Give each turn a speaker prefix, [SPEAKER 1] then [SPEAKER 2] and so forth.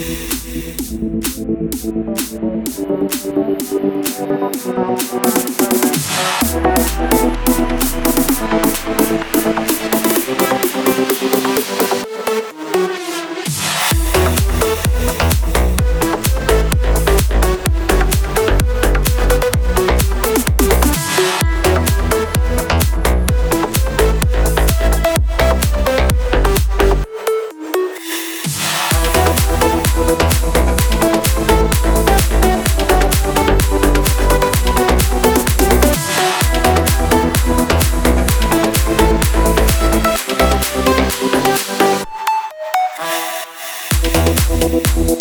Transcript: [SPEAKER 1] Thank Thank you.